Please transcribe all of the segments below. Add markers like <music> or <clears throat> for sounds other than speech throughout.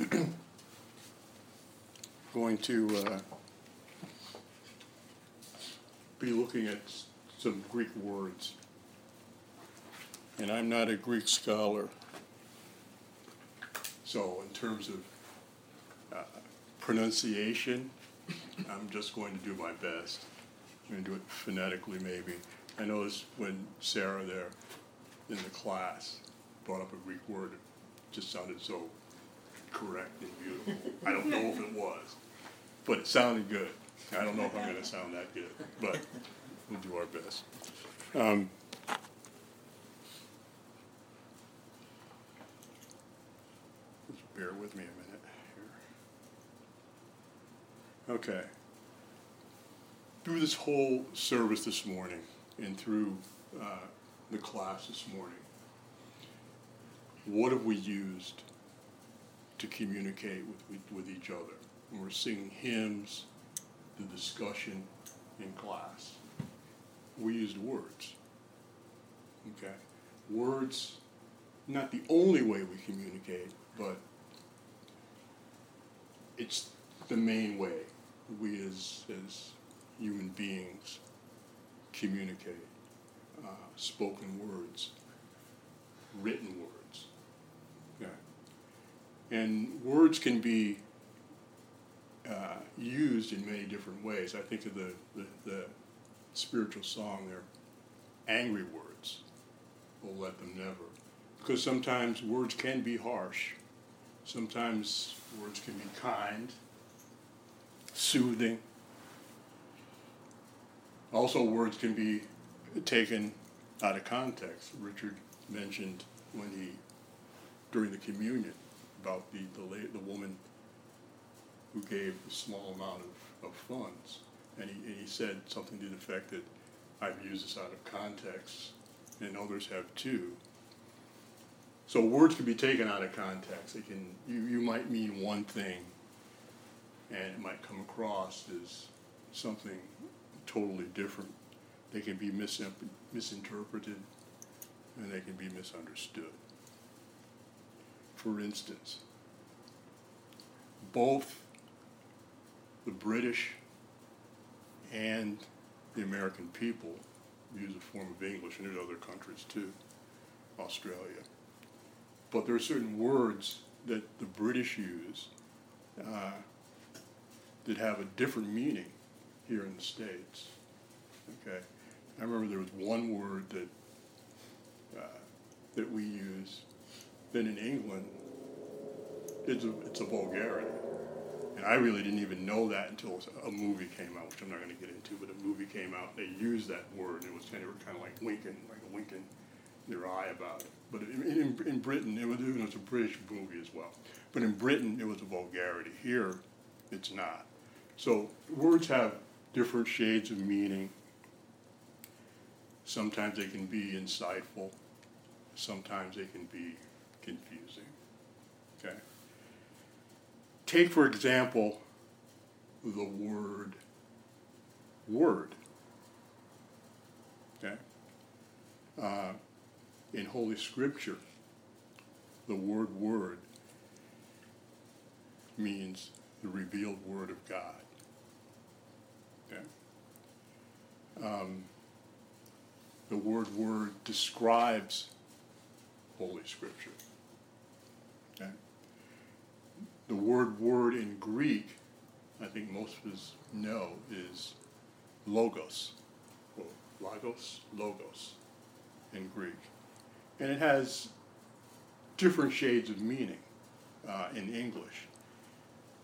<clears throat> going to uh, be looking at some Greek words. And I'm not a Greek scholar. So, in terms of uh, pronunciation, I'm just going to do my best. I'm going to do it phonetically, maybe. I noticed when Sarah there in the class brought up a Greek word, it just sounded so correct and beautiful. I don't know if it was, but it sounded good. I don't know if I'm going to sound that good, but we'll do our best. Um, just bear with me a minute here. Okay. Through this whole service this morning and through uh, the class this morning, what have we used to communicate with, with, with each other? When we're singing hymns, the discussion in class, we used words. Okay? Words, not the only way we communicate, but it's the main way we as, as human beings communicate. Uh, spoken words, written words. And words can be uh, used in many different ways. I think of the, the, the spiritual song there, angry words, we'll let them never. Because sometimes words can be harsh. Sometimes words can be kind, soothing. Also, words can be taken out of context. Richard mentioned when he, during the communion, about the, the, la- the woman who gave a small amount of, of funds. And he, and he said something to the effect that I've used this out of context, and others have too. So words can be taken out of context. They can you, you might mean one thing, and it might come across as something totally different. They can be misinterpreted, and they can be misunderstood. For instance, both the British and the American people use a form of English, and there's other countries too, Australia. But there are certain words that the British use uh, that have a different meaning here in the States. Okay? I remember there was one word that, uh, that we use that in England, it's a, it's a vulgarity. And I really didn't even know that until a movie came out, which I'm not going to get into, but a movie came out, they used that word, it was kind of, kind of like winking, like winking their eye about it. But in, in, in Britain, it was, it was a British movie as well. But in Britain, it was a vulgarity. Here, it's not. So words have different shades of meaning. Sometimes they can be insightful. Sometimes they can be confusing. Okay. Take, for example, the word word. Okay? Uh, in Holy Scripture, the word word means the revealed word of God. Okay? Um, the word word describes Holy Scripture. Okay? The word word in Greek, I think most of us know, is logos. Or logos, logos in Greek. And it has different shades of meaning uh, in English.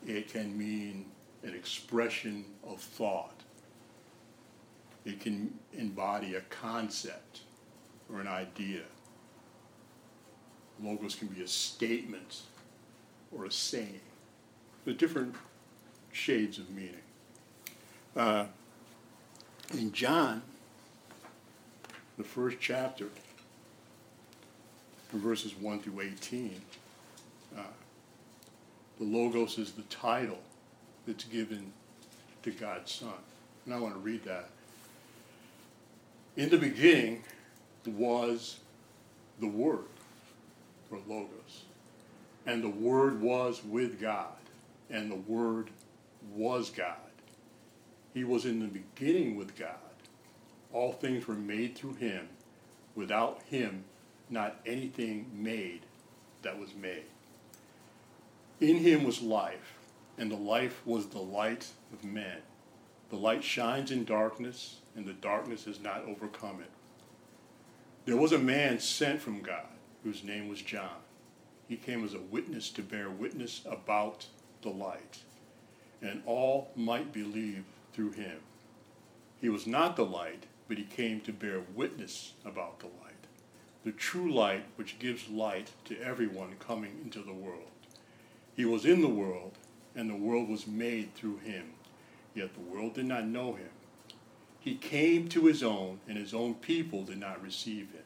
It can mean an expression of thought. It can embody a concept or an idea. Logos can be a statement or a saying. The different shades of meaning. Uh, in John, the first chapter, verses 1 through 18, uh, the Logos is the title that's given to God's Son. And I want to read that. In the beginning was the Word, or Logos. And the Word was with God, and the Word was God. He was in the beginning with God. All things were made through him. Without him, not anything made that was made. In him was life, and the life was the light of men. The light shines in darkness, and the darkness has not overcome it. There was a man sent from God, whose name was John. He came as a witness to bear witness about the light, and all might believe through him. He was not the light, but he came to bear witness about the light, the true light which gives light to everyone coming into the world. He was in the world, and the world was made through him, yet the world did not know him. He came to his own, and his own people did not receive him.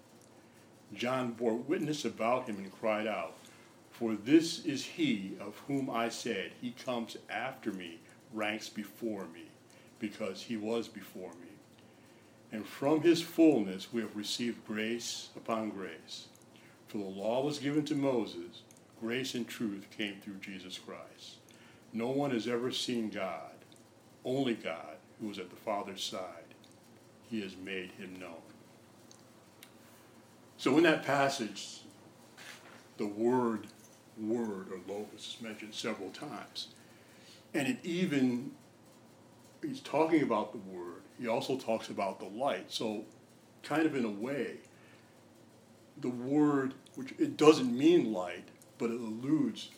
John bore witness about him and cried out, For this is he of whom I said, He comes after me, ranks before me, because he was before me. And from his fullness we have received grace upon grace. For the law was given to Moses, grace and truth came through Jesus Christ. No one has ever seen God, only God, who is at the Father's side. He has made him known. So in that passage, the word word or logos is mentioned several times. And it even, he's talking about the word. He also talks about the light. So, kind of in a way, the word, which it doesn't mean light, but it alludes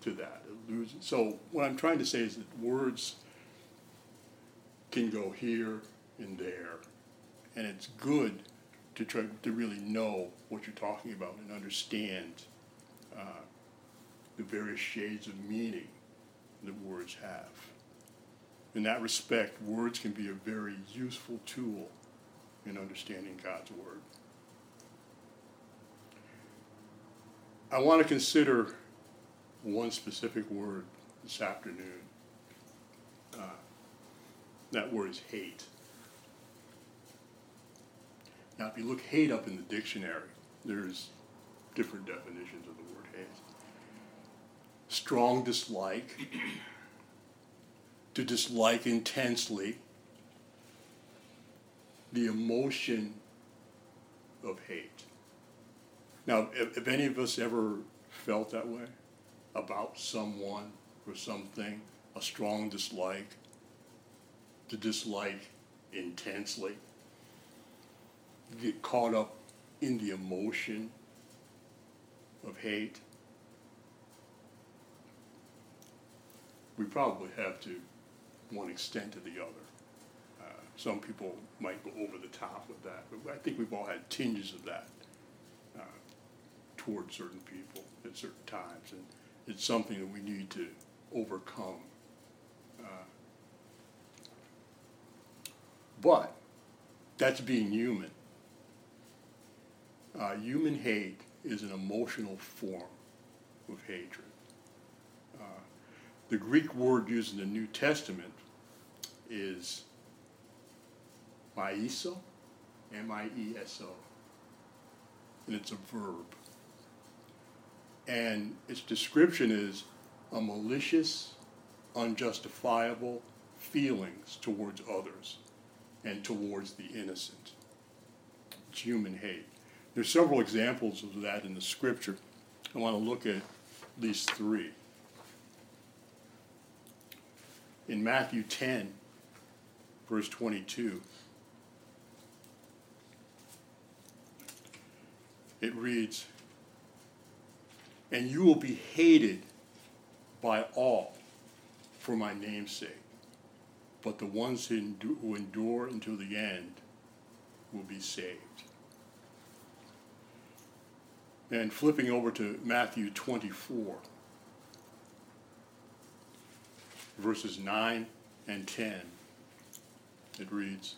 to that. It alludes, so, what I'm trying to say is that words can go here and there. And it's good to try to really know what you're talking about and understand uh, the various shades of meaning that words have. In that respect, words can be a very useful tool in understanding God's Word. I want to consider one specific word this afternoon. Uh, that word is hate. Now, if you look hate up in the dictionary, there's different definitions of the word hate. Strong dislike, to dislike intensely, the emotion of hate. Now, if, if any of us ever felt that way about someone or something, a strong dislike, to dislike intensely, get caught up in the emotion of hate, we probably have to one extent to the other. Uh, some people might go over the top with that, but I think we've all had tinges of that uh, towards certain people at certain times, and it's something that we need to overcome. Uh, but that's being human. Uh, human hate is an emotional form of hatred. Uh, the Greek word used in the New Testament is mieso, M-I-E-S-O, and it's a verb. And its description is a malicious, unjustifiable feelings towards others and towards the innocent. It's human hate. There's several examples of that in the scripture. I want to look at least three. In Matthew 10, verse 22, it reads, And you will be hated by all for my name's sake, but the ones who endure until the end will be saved. And flipping over to Matthew 24, verses 9 and 10. It reads,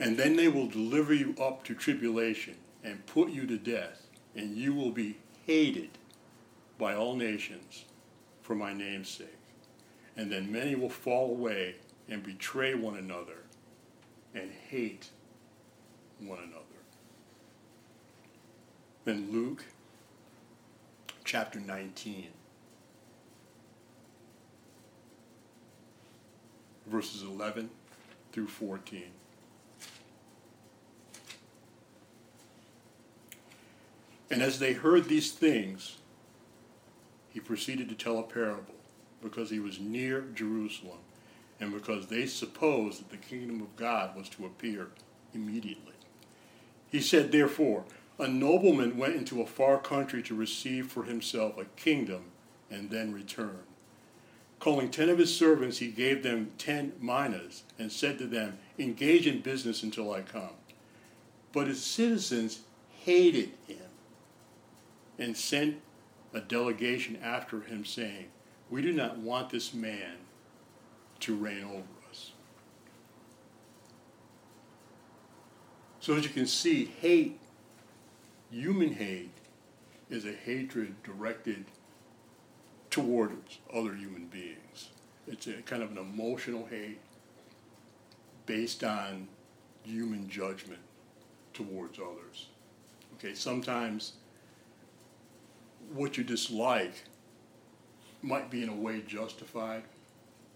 And then they will deliver you up to tribulation and put you to death, and you will be hated by all nations for my name's sake. And then many will fall away and betray one another and hate one another. Then Luke chapter 19, verses 11 through 14. And as they heard these things, he proceeded to tell a parable because he was near Jerusalem and because they supposed that the kingdom of God was to appear immediately. He said, Therefore, a nobleman went into a far country to receive for himself a kingdom and then return. Calling ten of his servants, he gave them ten minas and said to them, Engage in business until I come. But his citizens hated him and sent a delegation after him, saying, We do not want this man to reign over us. So, as you can see, hate, human hate, is a hatred directed towards other human beings. It's a kind of an emotional hate based on human judgment towards others. Okay, sometimes what you dislike might be in a way justified,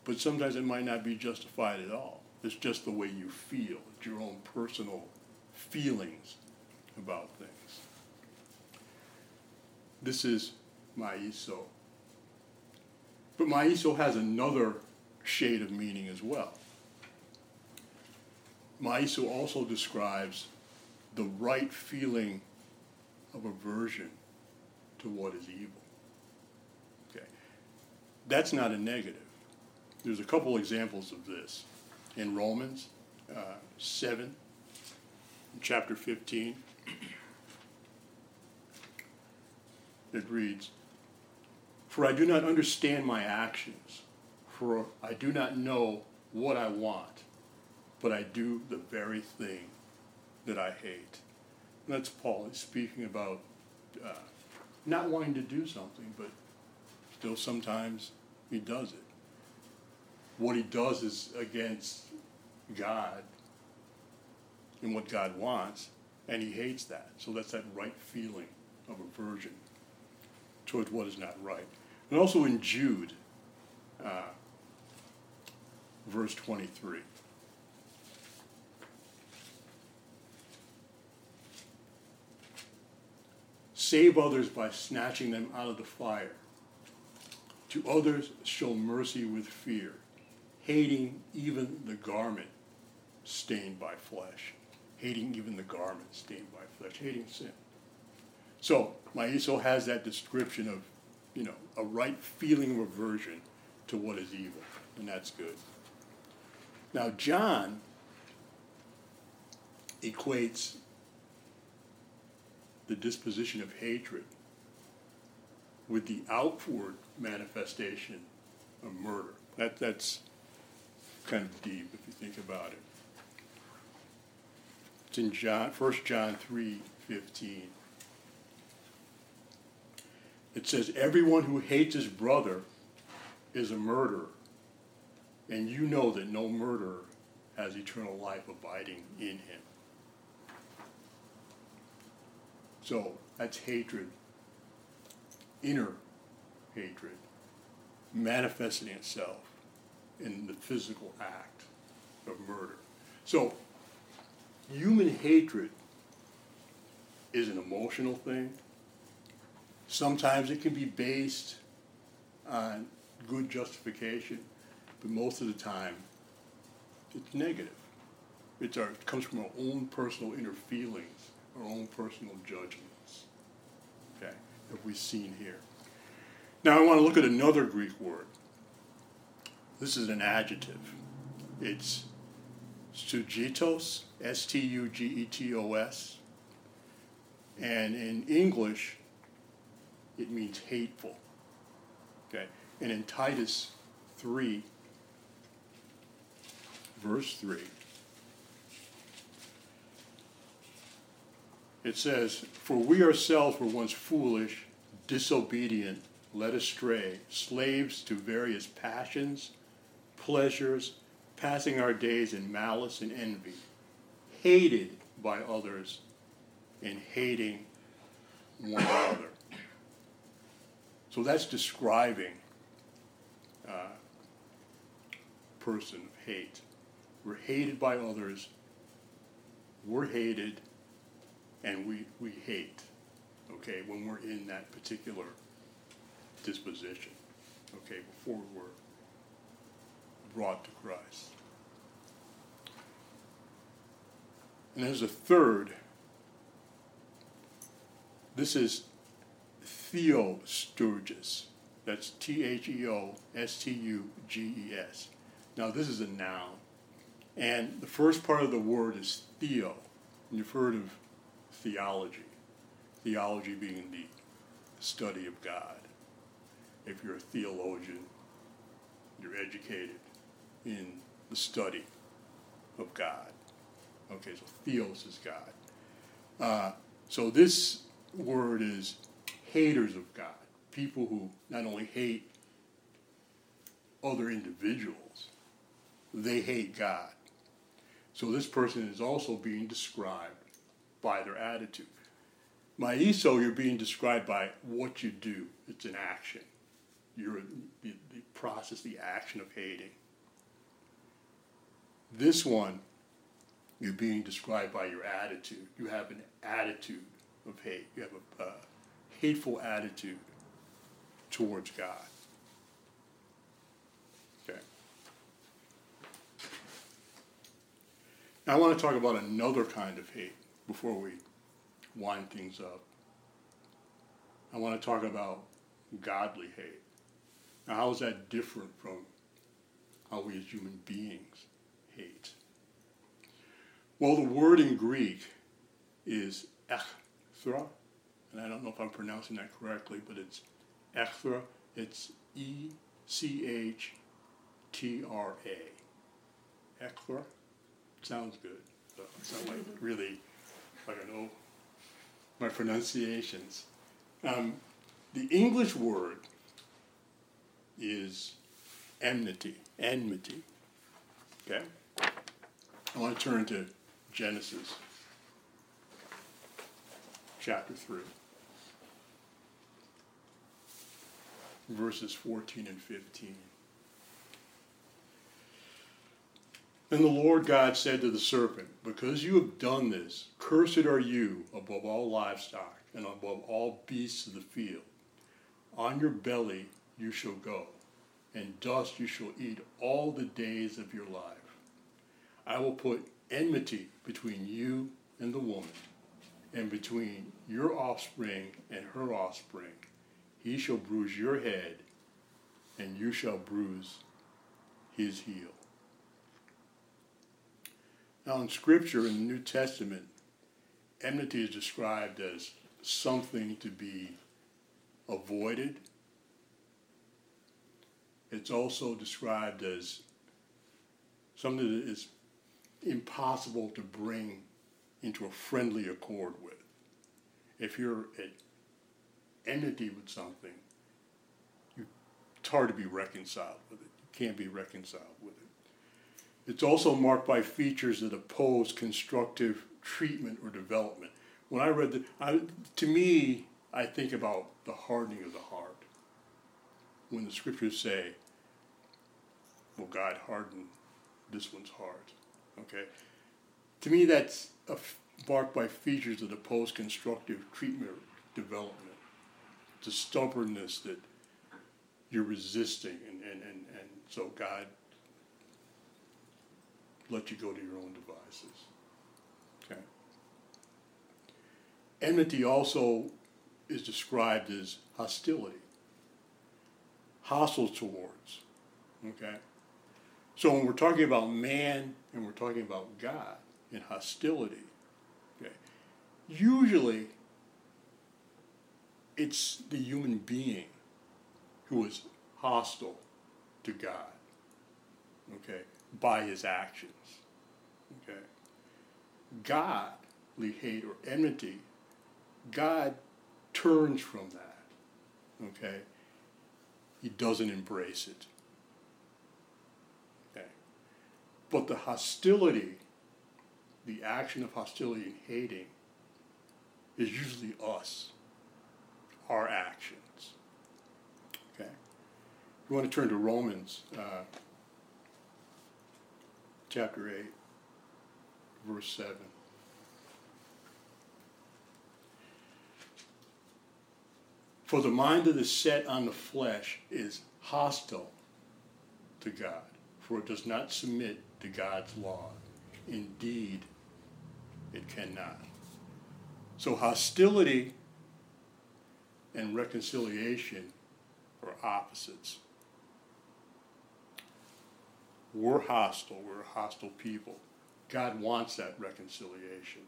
but sometimes it might not be justified at all. It's just the way you feel, it's your own personal feelings about things. This is maiso. But maiso has another shade of meaning as well. Maiso also describes the right feeling of aversion to what is evil. Okay. That's not a negative. There's a couple examples of this in Romans uh, 7, chapter 15. It reads, For I do not understand my actions, for I do not know what I want, but I do the very thing that I hate. And that's Paul. Speaking about uh, not wanting to do something, but still sometimes he does it. What he does is against God and what God wants, and he hates that. So that's that right feeling of aversion towards what is not right. And also in Jude, uh, verse 23. Save others by snatching them out of the fire. To others, show mercy with fear, hating even the garment stained by flesh. Hating even the garment stained by flesh, hating sin. So, Maiso has that description of, you know, a right feeling of aversion to what is evil, and that's good. Now, John equates the disposition of hatred with the outward manifestation of murder. That, that's kind of deep if you think about it. It's in John, 1 John 3 15. It says, Everyone who hates his brother is a murderer, and you know that no murderer has eternal life abiding in him. So that's hatred, inner hatred, manifesting itself in the physical act of murder. So human hatred is an emotional thing. Sometimes it can be based on good justification, but most of the time it's negative. It's our, it comes from our own personal inner feelings our own personal judgments. Okay, that we've seen here. Now I want to look at another Greek word. This is an adjective. It's stugetos, S T U G E T O S. And in English, it means hateful. Okay? And in Titus 3, verse 3, it says, For we ourselves were once foolish, disobedient, led astray, slaves to various passions, pleasures, passing our days in malice and envy, hated by others, and hating one another. So that's describing uh, person of hate. We're hated by others, we're hated, and we, we hate, okay, when we're in that particular disposition, okay, before we're brought to Christ. And there's a third. This is Theostuges. That's T H E O S T U G E S. Now, this is a noun. And the first part of the word is theo. And you've heard of theology. Theology being the study of God. If you're a theologian, you're educated in the study of God. Okay, so theos is God. Uh, so this word is haters of God, people who not only hate other individuals, they hate God. So this person is also being described by their attitude. Maiso, you're being described by what you do. It's an action. You're the, the process, the action of hating. This one, you're being described by your attitude. You have an attitude of hate. You have a, a hateful attitude towards God. Okay. Now, I want to talk about another kind of hate before we wind things up. I want to talk about godly hate. Now, how is that different from how we as human beings hate? Well, the word in Greek is echthra, and I don't know if I'm pronouncing that correctly, but it's echthra. It's E C H T R A. Echthra. Sounds good. So it sounds like really, I don't know my pronunciations. Um, the English word is enmity. Enmity. Okay? I want to turn to Genesis chapter 3, verses 14 and 15. Then the Lord God said to the serpent, Because you have done this, cursed are you above all livestock and above all beasts of the field. On your belly you shall go, and dust you shall eat all the days of your life. I will put enmity between you and the woman, and between your offspring and her offspring. He shall bruise your head, and you shall bruise his heel. Now, in Scripture, in the New Testament, enmity is described as something to be avoided. It's also described as something that is impossible to bring into a friendly accord with. If you're enmity with something, you, it's hard to be reconciled with it. You can't be reconciled with it. It's also marked by features that oppose constructive treatment or development. When I read that, to me, I think about the hardening of the heart. When the scriptures say, well, God hardened this one's heart. Okay, to me that's marked by features that oppose constructive treatment or development. A stubbornness that you're resisting, and, and, and, and so God let you go to your own devices. Okay. Enmity also is described as hostility, hostile towards. Okay. So when we're talking about man and we're talking about God and hostility, okay, usually it's the human being who is hostile to God, okay, by his actions, okay. Godly hate or enmity, God turns from that, okay. He doesn't embrace it, okay. But the hostility, the action of hostility and hating, is usually us, our actions. Okay? We want to turn to Romans uh, chapter 8, verse 7. For the mind that is set on the flesh is hostile to God, for it does not submit to God's law. Indeed, it cannot. So hostility and reconciliation are opposites. We're hostile, we're a hostile people. God wants that reconciliation.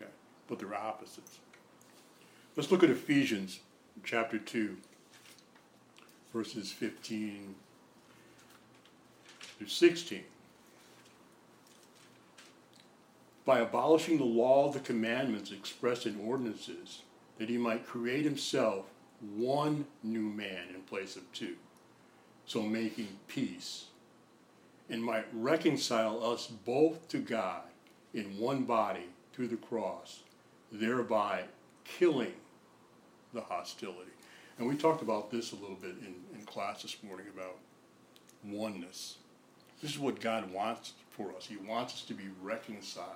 Okay? But they're opposites. Let's look at Ephesians chapter 2, verses 15 through 16 by abolishing the law of the commandments expressed in ordinances, that he might create himself one new man in place of two, so making peace, and might reconcile us both to God in one body through the cross, thereby killing the hostility. And we talked about this a little bit in, in class this morning about oneness. This is what God wants for us. He wants us to be reconciled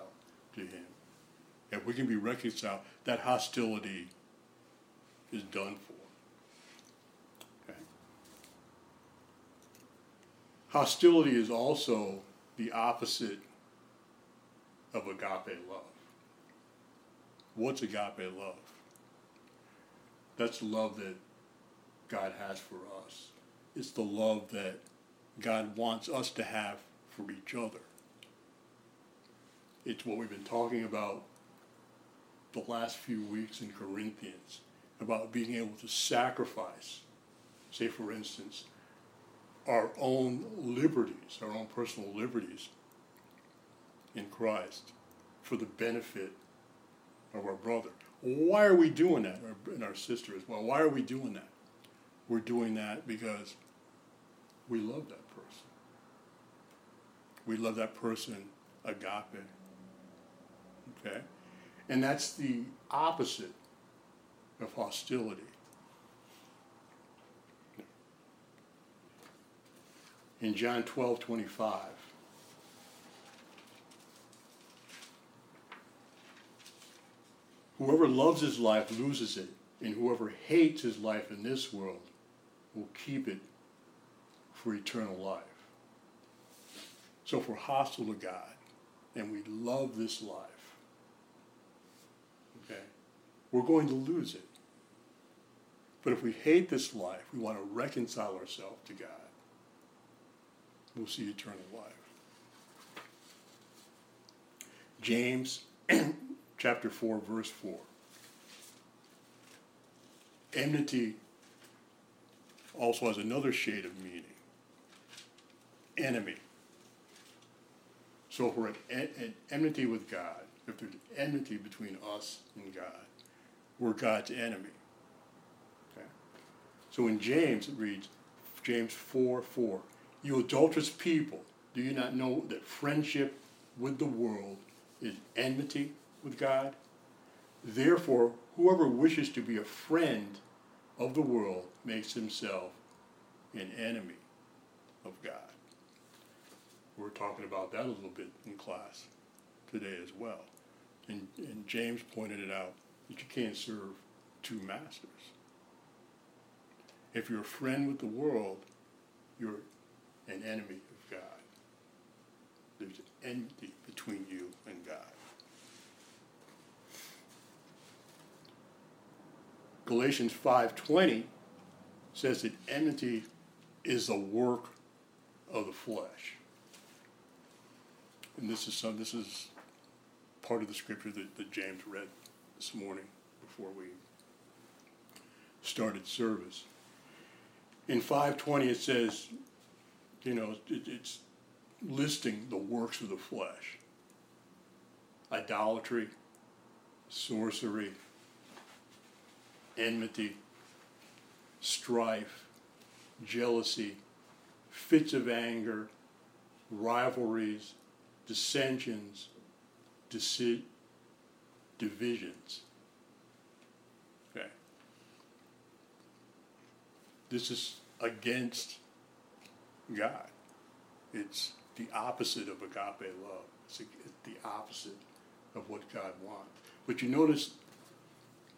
to him. If we can be reconciled, that hostility is done for. Okay? Hostility is also the opposite of agape love. What's agape love? That's the love that God has for us. It's the love that God wants us to have for each other. It's what we've been talking about the last few weeks in Corinthians about being able to sacrifice, say, for instance, our own liberties, our own personal liberties in Christ for the benefit of our brother. Why are we doing that? And our sister as well. Why are we doing that? We're doing that because we love that person. We love that person agape. Okay? And that's the opposite of hostility. In John 12 25, whoever loves his life loses it, and whoever hates his life in this world will keep it for eternal life. So if we're hostile to God and we love this life, we're going to lose it. But if we hate this life, we want to reconcile ourselves to God, we'll see eternal life. James <clears throat> chapter 4, verse 4. Enmity also has another shade of meaning enemy. So if we're at, at enmity with God, if there's enmity between us and God, we're God's enemy. Okay? So in James, it reads, James 4 4, You adulterous people, do you not know that friendship with the world is enmity with God? Therefore, whoever wishes to be a friend of the world makes himself an enemy of God. We're talking about that a little bit in class today as well. And, and James pointed it out that you can't serve two masters. If you're a friend with the world, you're an enemy of God. There's enmity between you and God. Galatians 5:20 says that enmity is the work of the flesh. And this is some this is part of the scripture that, that James read this morning before we started service. in 520 it says, you know, it, it's listing the works of the flesh idolatry, sorcery, enmity, strife, jealousy, fits of anger, rivalries, dissensions, deci- divisions. Okay. This is against God. It's the opposite of agape love. It's the opposite of what God wants. But you notice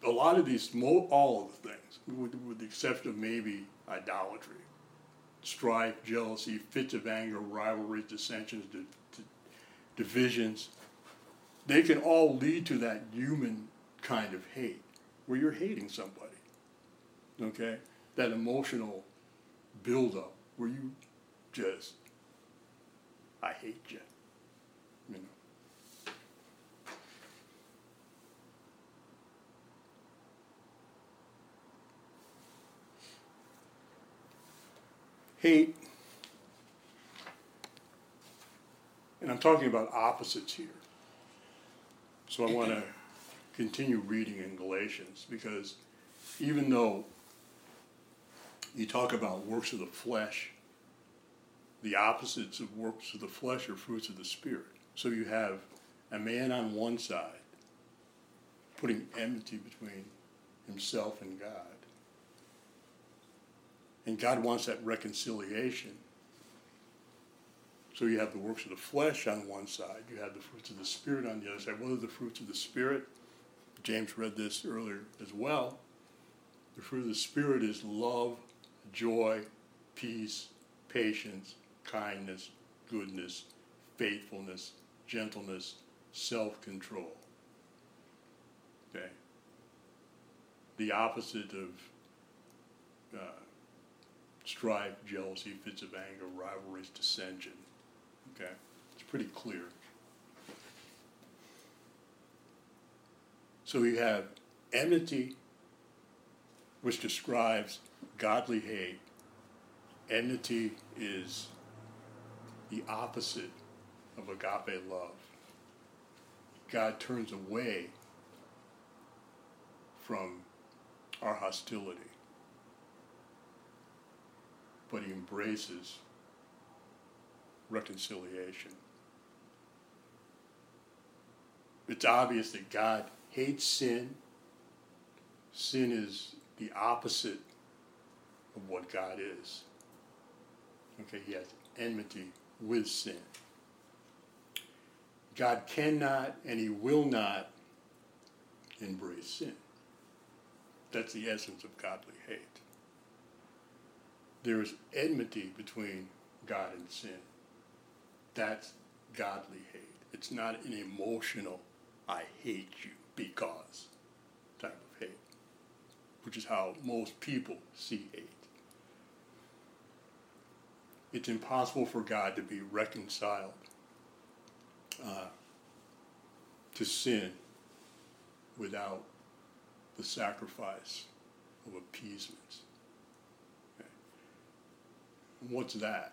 a lot of these, all of the things, with, the exception of maybe idolatry, strife, jealousy, fits of anger, rivalries, dissensions, di- di- divisions, they can all lead to that human kind of hate, where you're hating somebody. Okay? That emotional buildup, where you just, I hate you. You know. Hate, and I'm talking about opposites here. So I want to continue reading in Galatians because even though you talk about works of the flesh, the opposites of works of the flesh are fruits of the Spirit. So you have a man on one side putting enmity between himself and God. And God wants that reconciliation. So you have the works of the flesh on one side, you have the fruits of the Spirit on the other side. What are the fruits of the Spirit? James read this earlier as well. The fruit of the Spirit is love, joy, peace, patience, kindness, goodness, faithfulness, gentleness, self control. Okay? The opposite of uh, strife, jealousy, fits of anger, rivalries, dissension. Okay? It's pretty clear. So you have enmity, which describes godly hate. Enmity is the opposite of agape love. God turns away from our hostility, but He embraces reconciliation. It's obvious that God hates sin. Sin is the opposite of what God is. Okay, he has enmity with sin. God cannot and he will not embrace sin. That's the essence of godly hate. There is enmity between God and sin. That's godly hate. It's not an emotional, I hate you because type of hate, which is how most people see hate. It's impossible for God to be reconciled uh, to sin without the sacrifice of appeasement. Okay. What's that?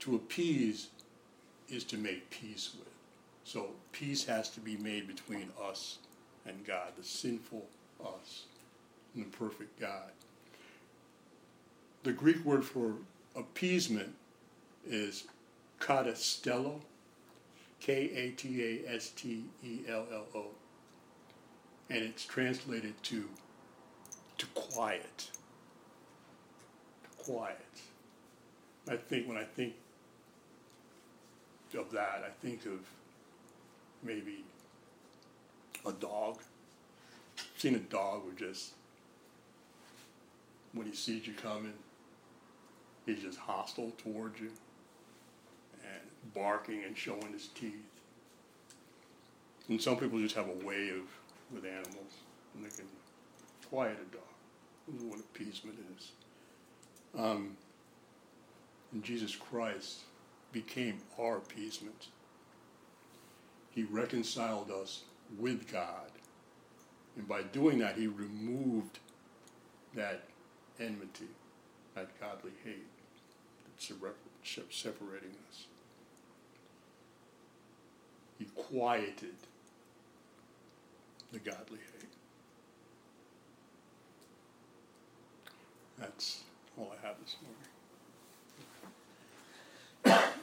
To appease is to make peace with. So peace has to be made between us and God, the sinful us and the perfect God. The Greek word for appeasement is katastello, K A T A S T E L L O. And it's translated to to quiet. To quiet. I think when I think of that, I think of maybe a dog. Seen a dog who just when he sees you coming, he's just hostile towards you and barking and showing his teeth. And some people just have a way of with animals, and they can quiet a dog. This is what appeasement is. Um, and Jesus Christ became our appeasement. He reconciled us with God. And by doing that, he removed that enmity, that godly hate that's separating us. He quieted the godly hate. That's all I have this morning.